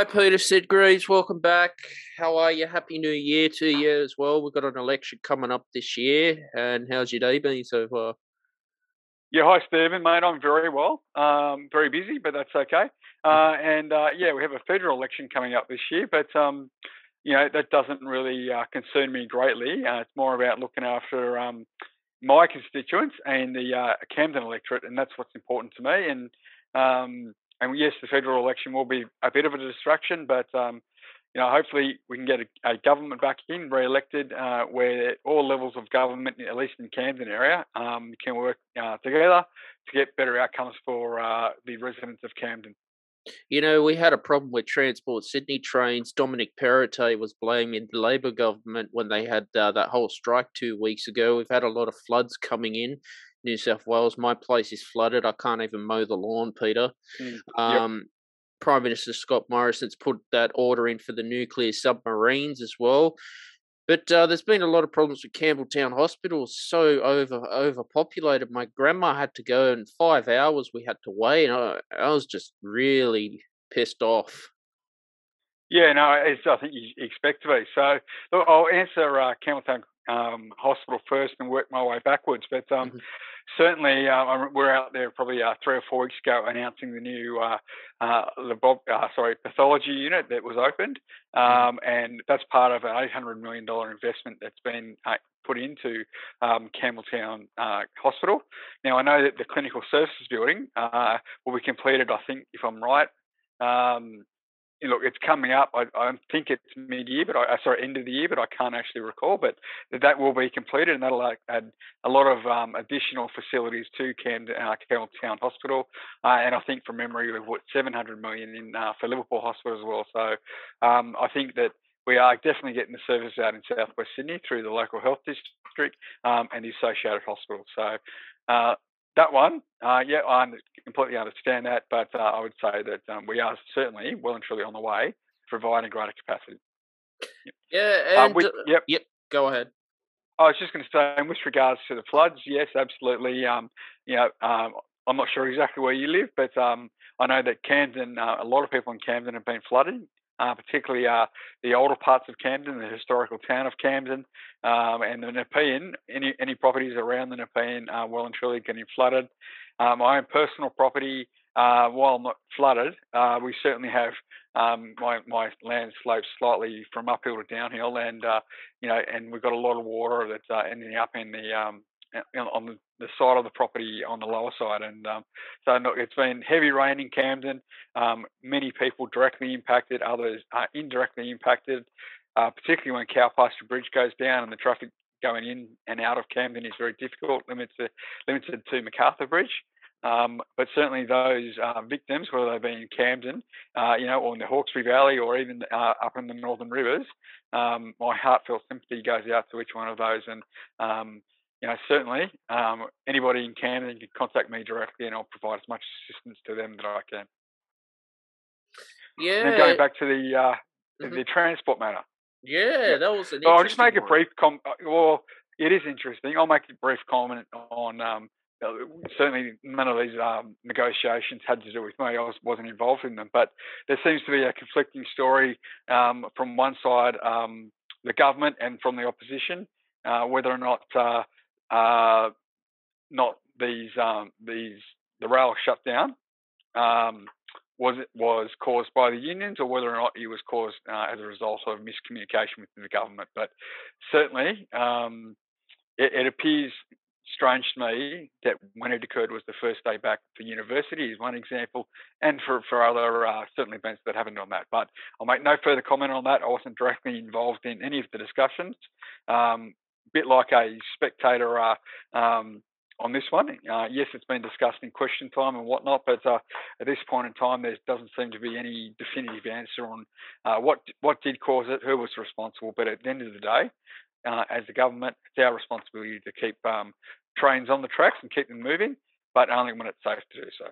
Hi, Peter Sidgreaves. Welcome back. How are you? Happy New Year to you as well. We've got an election coming up this year. And how's your day been so far? Yeah, hi, Stephen, mate. I'm very well. Um, very busy, but that's okay. Uh, and uh, yeah, we have a federal election coming up this year, but um, you know that doesn't really uh, concern me greatly. Uh, it's more about looking after um, my constituents and the uh, Camden electorate, and that's what's important to me. And um, and yes, the federal election will be a bit of a distraction, but um, you know, hopefully we can get a, a government back in, re-elected, uh, where all levels of government, at least in Camden area, um, can work uh, together to get better outcomes for uh, the residents of Camden. You know, we had a problem with Transport Sydney trains. Dominic Perrottet was blaming the Labor government when they had uh, that whole strike two weeks ago. We've had a lot of floods coming in. New South Wales. My place is flooded. I can't even mow the lawn, Peter. Mm, um, yep. Prime Minister Scott Morrison's put that order in for the nuclear submarines as well. But uh, there's been a lot of problems with Campbelltown Hospital. So over overpopulated. My grandma had to go in five hours. We had to wait. And I, I was just really pissed off. Yeah, no, it's, I think you expect to be. So look, I'll answer uh, Campbelltown um, Hospital first and work my way backwards. But um, mm-hmm certainly uh, we're out there probably uh, three or four weeks ago announcing the new uh, uh, uh sorry pathology unit that was opened, mm-hmm. um, and that's part of an 800 million dollar investment that's been uh, put into um, Campbelltown Hospital. Now I know that the clinical services building will be completed. I think, if I'm right. Um, look, it's coming up. I, I think it's mid-year, but I uh, sorry, end of the year, but I can't actually recall. But that will be completed, and that'll add a lot of um, additional facilities to Camden uh, Town Hospital. Uh, and I think from memory, we've put 700 million in uh, for Liverpool Hospital as well. So um, I think that we are definitely getting the service out in Southwest Sydney through the local health district um, and the associated hospital. So uh, that one, uh, yeah, I completely understand that, but uh, I would say that um, we are certainly well and truly on the way to providing greater capacity. Yep. Yeah, uh, and, uh, yep, yep. Go ahead. I was just going to say, with regards to the floods, yes, absolutely. Um, you know, um, I'm not sure exactly where you live, but um, I know that Camden, uh, a lot of people in Camden have been flooded uh, particularly uh, the older parts of Camden, the historical town of Camden, um, and the Nepean. Any any properties around the Nepean are well and truly getting flooded. Uh, my own personal property, uh, while not flooded, uh, we certainly have um, my my land slopes slightly from uphill to downhill, and uh, you know, and we've got a lot of water that's ending up in the um, on the, side of the property on the lower side. And um, so it's been heavy rain in Camden. Um, many people directly impacted, others are indirectly impacted, uh, particularly when Cowpasture Bridge goes down and the traffic going in and out of Camden is very difficult, limited, limited to Macarthur Bridge. Um, but certainly those uh, victims, whether they be in Camden, uh, you know, or in the Hawkesbury Valley, or even uh, up in the Northern Rivers, um, my heartfelt sympathy goes out to each one of those. And um, you know, certainly um, anybody in Camden can contact me directly, and I'll provide as much assistance to them that I can. Yeah. And going back to the uh, mm-hmm. the transport matter. Yeah, that was an. So I'll just make a brief comment. Uh, well, it is interesting. I'll make a brief comment on. Um, uh, certainly, none of these um, negotiations had to do with me. I was, wasn't involved in them, but there seems to be a conflicting story um, from one side, um, the government, and from the opposition, uh, whether or not uh, uh, not these um, these the rail shutdown um, was it was caused by the unions or whether or not it was caused uh, as a result of miscommunication with the government. But certainly, um, it, it, appears strange to me that when it occurred was the first day back for university is one example, and for for other uh, certain events that happened on that. But I'll make no further comment on that. I wasn't directly involved in any of the discussions. Um, bit like a spectator uh, um, on this one. Uh, yes, it's been discussed in question time and whatnot, but uh, at this point in time, there doesn't seem to be any definitive answer on uh, what what did cause it, who was responsible. But at the end of the day, uh, as the government, it's our responsibility to keep um, trains on the tracks and keep them moving, but only when it's safe to do so.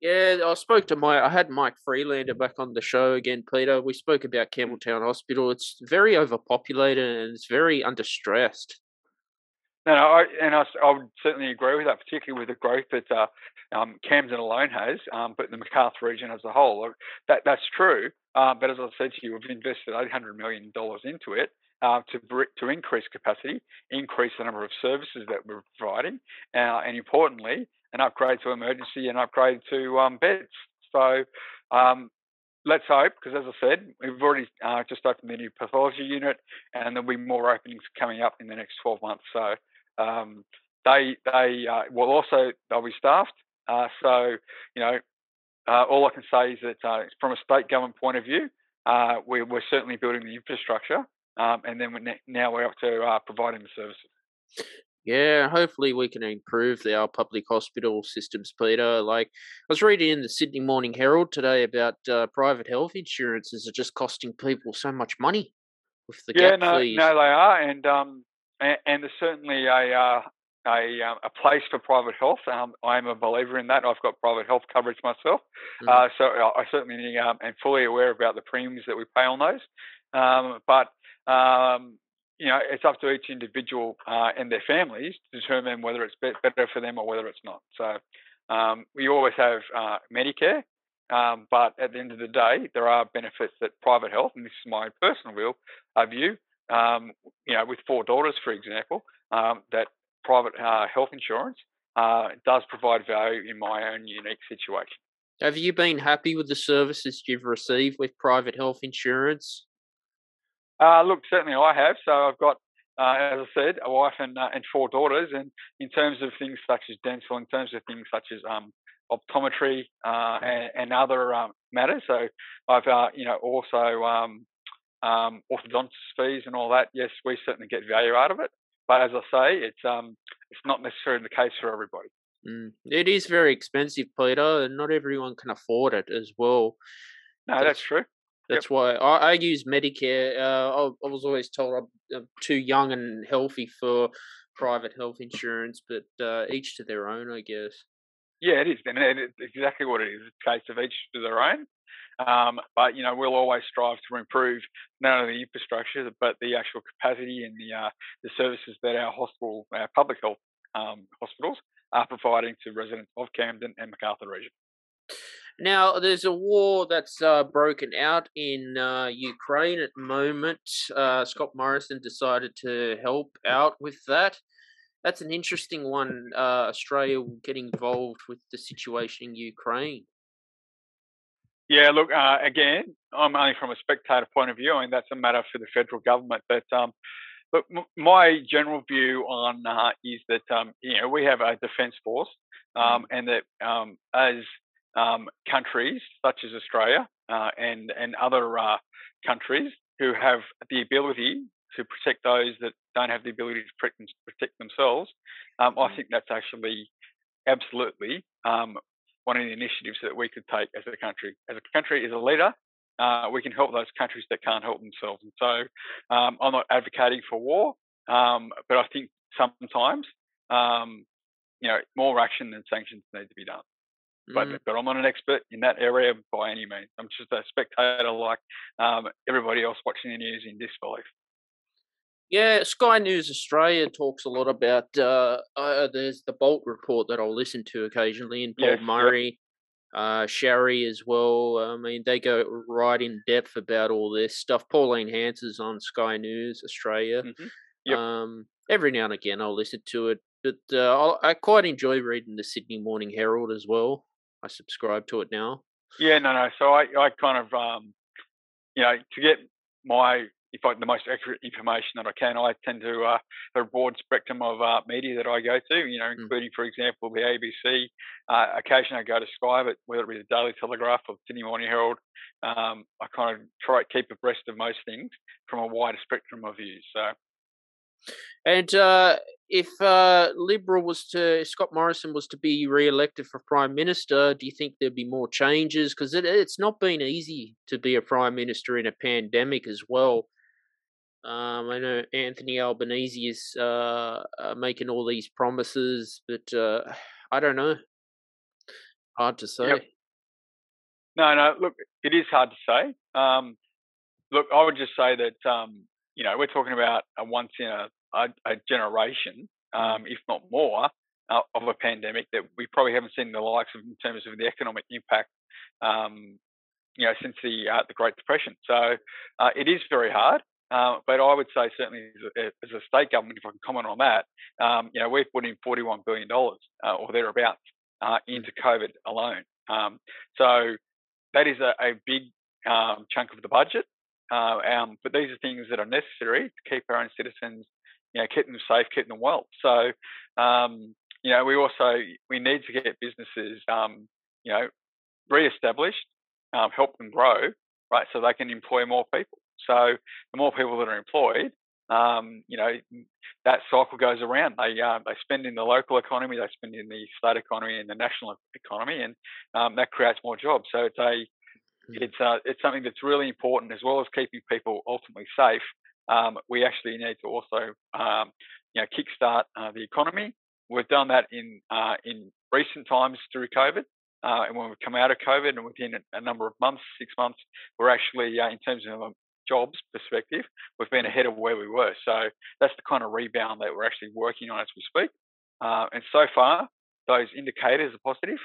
Yeah, I spoke to my. I had Mike Freelander back on the show again, Peter. We spoke about Campbelltown Hospital. It's very overpopulated and it's very understressed. No, no, I, and I, I, would certainly agree with that, particularly with the growth that uh, um, Camden alone has, um, but the Macarthur region as a whole. That that's true. Uh, but as I said to you, we've invested $800 million into it uh, to to increase capacity, increase the number of services that we're providing, uh, and importantly, an upgrade to emergency and upgrade to um, beds. So um, let's hope, because as I said, we've already uh, just opened the new pathology unit, and there'll be more openings coming up in the next 12 months. So um, they they uh, will also they'll be staffed. Uh, so you know, uh, all I can say is that uh, from a state government point of view, uh, we're, we're certainly building the infrastructure, um, and then we're ne- now we're up to providing the services. Yeah, hopefully we can improve our public hospital systems, Peter. Like I was reading in the Sydney Morning Herald today about uh, private health insurances are just costing people so much money with the yeah, gap no, fees. no, they are, and um, and, and there's certainly a uh, a, um, a place for private health. Um, I'm a believer in that. I've got private health coverage myself, mm. uh, so I certainly um, am fully aware about the premiums that we pay on those. Um, but um, you know, it's up to each individual uh, and their families to determine whether it's better for them or whether it's not. So um, we always have uh, Medicare, um, but at the end of the day, there are benefits that private health, and this is my personal view, uh, view um, you know, with four daughters, for example, um, that private uh, health insurance uh, does provide value in my own unique situation. Have you been happy with the services you've received with private health insurance? Uh, look, certainly I have. So I've got, uh, as I said, a wife and uh, and four daughters. And in terms of things such as dental, in terms of things such as um, optometry uh, and, and, other um, matters, so I've uh, you know also um, um, orthodontist fees and all that. Yes, we certainly get value out of it. But as I say, it's um, it's not necessarily the case for everybody. Mm. It is very expensive, Peter, and not everyone can afford it as well. No, that's, that's true. That's yep. why I, I, use Medicare. Uh, I, I, was always told I'm too young and healthy for private health insurance, but uh, each to their own, I guess. Yeah, it is, and it's exactly what it is. It's a case of each to their own. Um, but you know, we'll always strive to improve not only the infrastructure but the actual capacity and the uh, the services that our hospital, our public health um, hospitals, are providing to residents of Camden and Macarthur region. Now, there's a war that's uh, broken out in uh, Ukraine at the moment. Uh, Scott Morrison decided to help out with that. That's an interesting one. Uh, Australia will get involved with the situation in Ukraine. Yeah, look, uh, again, I'm only from a spectator point of view. I mean, that's a matter for the federal government. But um, but my general view on uh, is that um, you know we have a defence force, um, mm. and that um, as um, countries such as Australia uh, and and other uh, countries who have the ability to protect those that don't have the ability to protect, protect themselves, um, I mm. think that's actually absolutely um, one of the initiatives that we could take as a country. As a country, as a leader, uh, we can help those countries that can't help themselves. And so um, I'm not advocating for war, um, but I think sometimes, um, you know, more action than sanctions need to be done. But, mm. but I'm not an expert in that area by any means. I'm just a spectator like um, everybody else watching the news in disbelief. Yeah, Sky News Australia talks a lot about. Uh, uh, there's the Bolt report that I'll listen to occasionally, and Paul yes, Murray, yep. uh, Sharri as well. I mean, they go right in depth about all this stuff. Pauline Hanson's on Sky News Australia. Mm-hmm. Yep. Um, every now and again, I'll listen to it, but uh, I quite enjoy reading the Sydney Morning Herald as well. I subscribe to it now. Yeah, no, no. So I, I kind of, um, you know, to get my if I, the most accurate information that I can. I tend to uh, a broad spectrum of uh, media that I go to, you know, mm. including, for example, the ABC. Uh, occasionally I go to Sky, but whether it be the Daily Telegraph or Sydney Morning Herald, um, I kind of try to keep abreast of most things from a wider spectrum of views. So. And uh, if uh, Liberal was to Scott Morrison was to be re-elected for prime minister, do you think there'd be more changes? Because it, it's not been easy to be a prime minister in a pandemic as well. Um, I know Anthony Albanese is uh, uh, making all these promises, but uh, I don't know. Hard to say. Yep. No, no. Look, it is hard to say. Um, look, I would just say that um, you know we're talking about a once in a, a, a generation um, if not more, uh, of a pandemic that we probably haven't seen the likes of in terms of the economic impact, um, you know, since the uh, the Great Depression. So uh, it is very hard. Uh, but I would say certainly as a, as a, state government, if I can comment on that, um, you know, we've put in $41 billion uh, or thereabouts uh, into COVID alone. Um, so that is a, a big um, chunk of the budget. Uh, um, but these are things that are necessary to keep our own citizens, you know, keep them safe, keep them well. So, um, you know, we also we need to get businesses, um, you know, re-established, um, help them grow, right, so they can employ more people. So the more people that are employed, um, you know, that cycle goes around. They uh, they spend in the local economy, they spend in the state economy and the national economy, and um, that creates more jobs. So it's a Hmm. It's uh, it's something that's really important as well as keeping people ultimately safe. Um, we actually need to also um, you know kickstart uh, the economy. We've done that in uh, in recent times through COVID, uh, and when we come out of COVID, and within a, number of months, six months, we're actually uh, in terms of a jobs perspective, we've been ahead of where we were. So that's the kind of rebound that we're actually working on as we speak. Uh, and so far, those indicators are positive.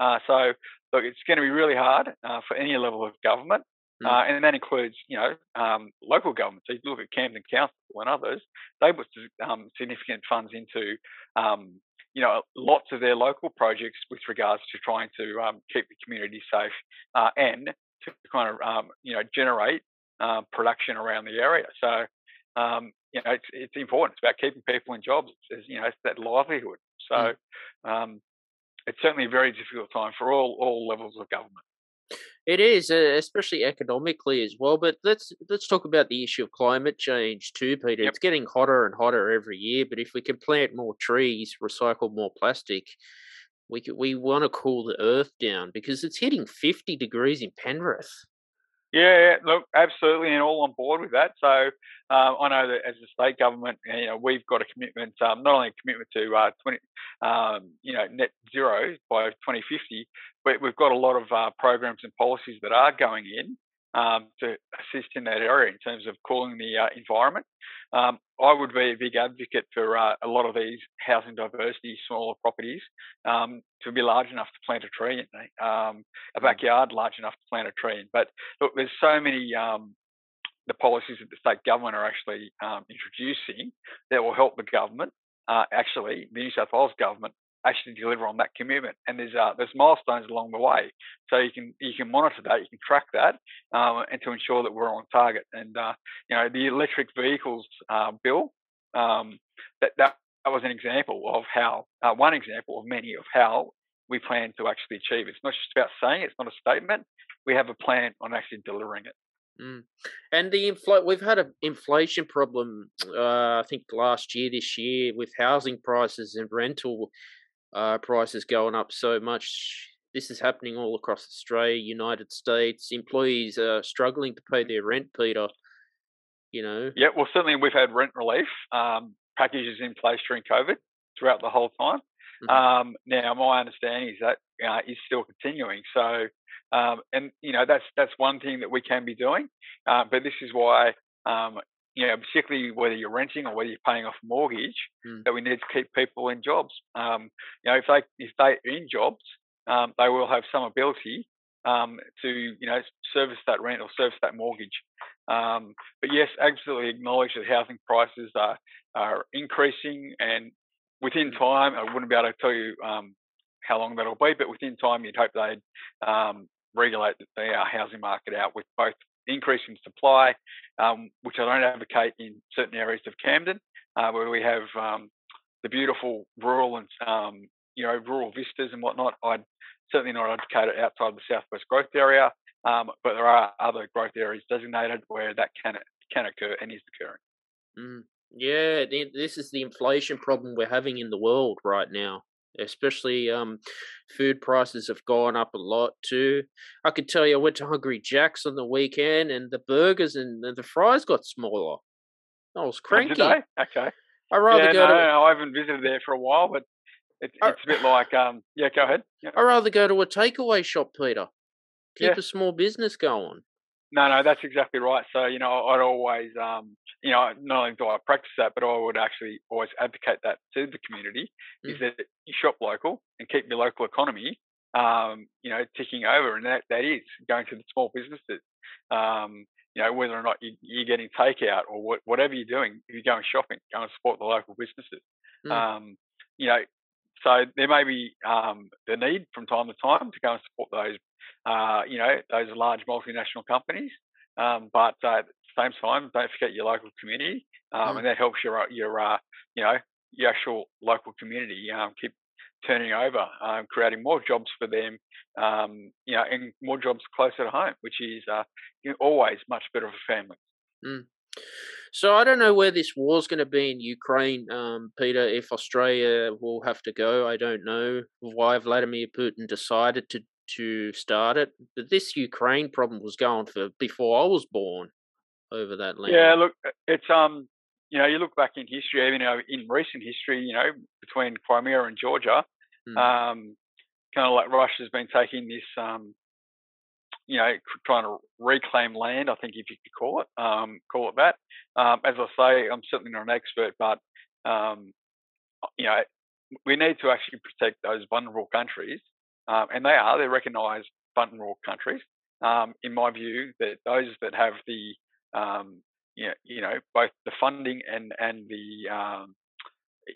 Uh, so look, it's going to be really hard for any level of government, mm. uh, and that includes, you know, um, local governments. So you look at Camden Council and others; they put um, significant funds into, um, you know, lots of their local projects with regards to trying to um, keep the community safe uh, and to kind of, um, you know, generate uh, production around the area. So. Um, you know, it's, it's important. It's about keeping people in jobs. It's, you know, it's that livelihood. So, mm it's certainly a very difficult time for all all levels of government. It is, uh, especially economically as well. But let's let's talk about the issue of climate change too, Peter. Yep. It's getting hotter and hotter every year. But if we can plant more trees, recycle more plastic, we could, we want to cool the earth down because it's hitting fifty degrees in Penrith. Yeah, look, absolutely, and all on board with that. So um, I know that as a state government, you know, we've got a commitment, um, not only a commitment to uh, 20, um, you know, net zero by 2050, but we've got a lot of uh, programs and policies that are going in um, to assist in that area in terms of cooling the uh, environment. Um, I would be a big advocate for uh, a lot of these housing diversity, smaller properties, um, to be large enough to plant a tree in, um, a mm. backyard large enough to plant a tree in. But look, there's so many um, the policies that the state government are actually um, introducing that will help the government, uh, actually the New South Wales government, actually deliver on that commitment. And there's uh, there's milestones along the way, so you can you can monitor that, you can track that, um, and to ensure that we're on target. And uh, you know the electric vehicles uh, bill um, that that was an example of how uh, one example of many of how we plan to actually achieve. It's not just about saying it, it's not a statement. We have a plan on actually delivering it. Mm. And the infl- we've had an inflation problem, uh, I think last year, this year, with housing prices and rental uh, prices going up so much. This is happening all across Australia, United States. Employees are struggling to pay their rent, Peter. You know. Yeah, well, certainly we've had rent relief um, packages in place during COVID throughout the whole time. Mm-hmm. Um, now, my understanding is that uh, is still continuing. So, um, and you know, that's that's one thing that we can be doing. Uh, but this is why um, you know, particularly whether you're renting or whether you're paying off a mortgage, mm. that we need to keep people in jobs. Um, you know, if they if they are in jobs, um, they will have some ability um, to you know service that rent or service that mortgage. Um, but yes, absolutely acknowledge that housing prices are are increasing, and within hmm. time, I wouldn't be able to tell you um, how long that'll be, but within time, you'd hope they'd um, regulate the housing market out with both increase in supply, um, which I don't advocate in certain areas of Camden, uh, where we have um, the beautiful rural and um, you know rural vistas and whatnot. I'd certainly not advocate it outside the southwest growth area, um, but there are other growth areas designated where that can can occur and is occurring. Mm. Yeah, this is the inflation problem we're having in the world right now especially um, food prices have gone up a lot too. I can tell you, I went to Hungry Jack's on the weekend, and the burgers and the fries got smaller. I was cranky. Oh, okay. I rather yeah, go. No, to... I haven't visited there for a while, but it's, it's a bit like um. Yeah, go ahead. Yeah. I rather go to a takeaway shop, Peter. Keep yeah. a small business going. No, no, that's exactly right. So, you know, I'd always, um, you know, not only do I practice that, but I would actually always advocate that to the community mm. is that you shop local and keep your local economy, um, you know, ticking over. And that, that is going to the small businesses. Um, you know, whether or not you, are getting takeout or what, whatever you're doing, if you're going shopping, go and support the local businesses. Mm. Um, you know, so there may be um, the need from time to time to go and support those, uh, you know, those large multinational companies. Um, but uh, at the same time, don't forget your local community, um, mm. and that helps your your uh, you know your actual local community um, keep turning over, um, creating more jobs for them, um, you know, and more jobs closer to home, which is uh, always much better for families. Mm. So I don't know where this war's going to be in Ukraine, um, Peter. If Australia will have to go, I don't know why Vladimir Putin decided to to start it. But this Ukraine problem was going for before I was born over that land. Yeah, look, it's um, you know, you look back in history, even you know, in recent history, you know, between Crimea and Georgia, mm. um, kind of like Russia's been taking this um you know, trying to reclaim land. I think if you could call it, um, call it that. Um, as I say, I'm certainly not an expert, but um, you know, we need to actually protect those vulnerable countries, um, and they are. They're recognised vulnerable countries. Um, in my view, that those that have the um, you know, you know, both the funding and and the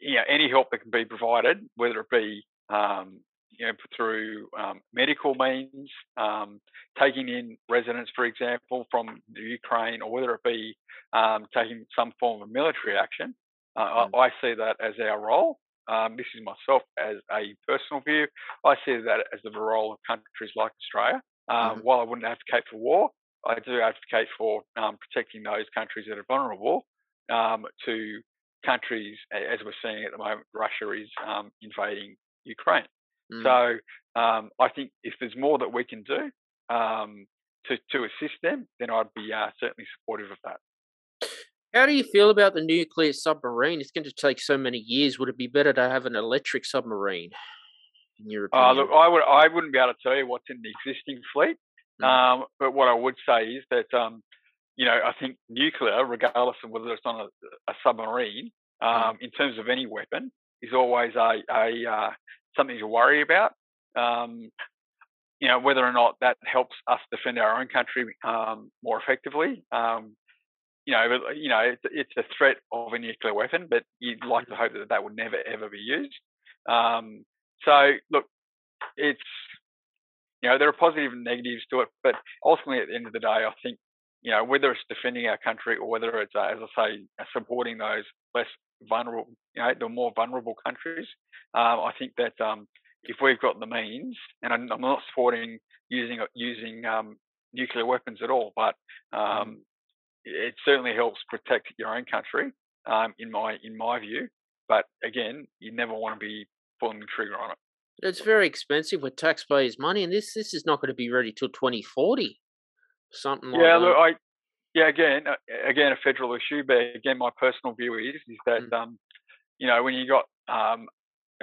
you know any help that can be provided, whether it be um, you know, through um, medical means, um, taking in residents, for example, from the Ukraine, or whether it be um, taking some form of military action. Uh, mm. I, I, see that as our role. Um, this is myself as a personal view. I see that as the role of countries like Australia. mm While I wouldn't advocate for war, I do advocate for um, protecting those countries that are vulnerable to countries, as we're seeing at the moment, Russia is invading Ukraine. Mm. So um, I think if there's more that we can do um, to to assist them, then I'd be uh, certainly supportive of that. How do you feel about the nuclear submarine? It's going to take so many years. Would it be better to have an electric submarine? In your opinion? Uh, look, I would I wouldn't be able to tell you what's in the existing fleet, mm. um, but what I would say is that um, you know I think nuclear, regardless of whether it's on a, a submarine, mm. um, mm. in terms of any weapon, is always a, a uh, something to worry about. Um, you know, whether or not that helps us defend our own country um, more effectively. Um, you know, you know, it's, it's, a threat of a nuclear weapon, but you'd like to hope that that would never ever be used. Um, so, look, it's you know there are positives and negatives to it, but ultimately at the end of the day, I think you know whether it's defending our country or whether it's uh, as I say supporting those less vulnerable, you know, the more vulnerable countries. Um, I think that um, if we've got the means, and I'm, I'm not supporting using using um, nuclear weapons at all, but mm-hmm. um, it certainly helps protect your own country, um, in my in my view. But again, you never want to be pulling the trigger on it. It's very expensive with taxpayers' money, and this this is not going to be ready till 2040, something like yeah, that. Yeah, look, I yeah, again, uh, again, a federal issue. But again, my personal view is is that mm. um, you know when you got um,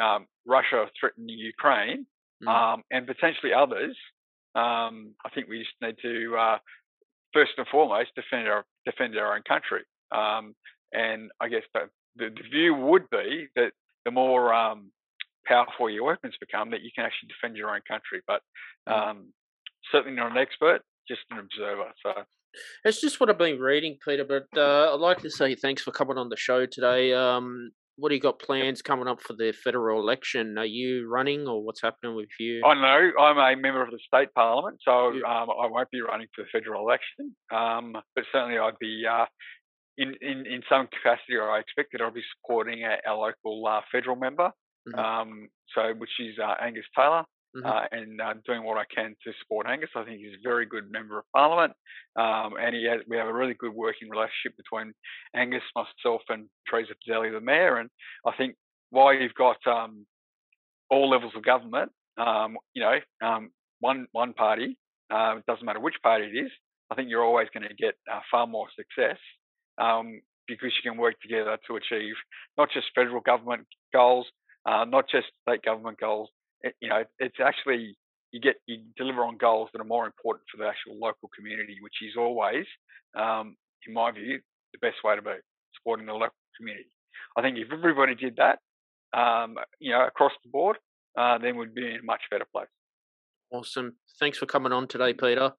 um, Russia threatening Ukraine mm. and potentially others, um, I think we just need to uh, first and foremost defend our defend our own country. Um, and I guess the, the, the, view would be that the more um, powerful your weapons become, that you can actually defend your own country. But mm. certainly not an expert, just an observer. So. It's just what I've been reading, Peter. But uh, I'd like to say thanks for coming on the show today. Um, what do you got plans coming up for the federal election? Are you running, or what's happening with you? I know I'm a member of the state parliament, so yeah. um, I won't be running for the federal election. Um, but certainly, I'd be uh, in, in in some capacity, or I expect that I'll be supporting our, our local uh, federal member, mm-hmm. Um, so which is uh, Angus Taylor mm-hmm. uh, and uh, doing what I can to support Angus. I think he's a very good member of parliament, um, and he has, we have a really good working relationship between Angus, myself, and Teresa Fedeli, the mayor. And I think while you've got um, all levels of government, um, you know, um, one one party, uh, it doesn't matter which party it is. I think you're always going to get uh, far more success um, because you can work together to achieve not just federal government goals, uh, not just state government goals, it, you know, it's actually you get you deliver on goals that are more important for the actual local community, which is always, um, in my view, the best way to be supporting the local community. I think if everybody did that, um, you know, across the board, uh, then we'd be in a much better place. Awesome. Thanks for coming on today, Peter.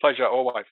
Pleasure always.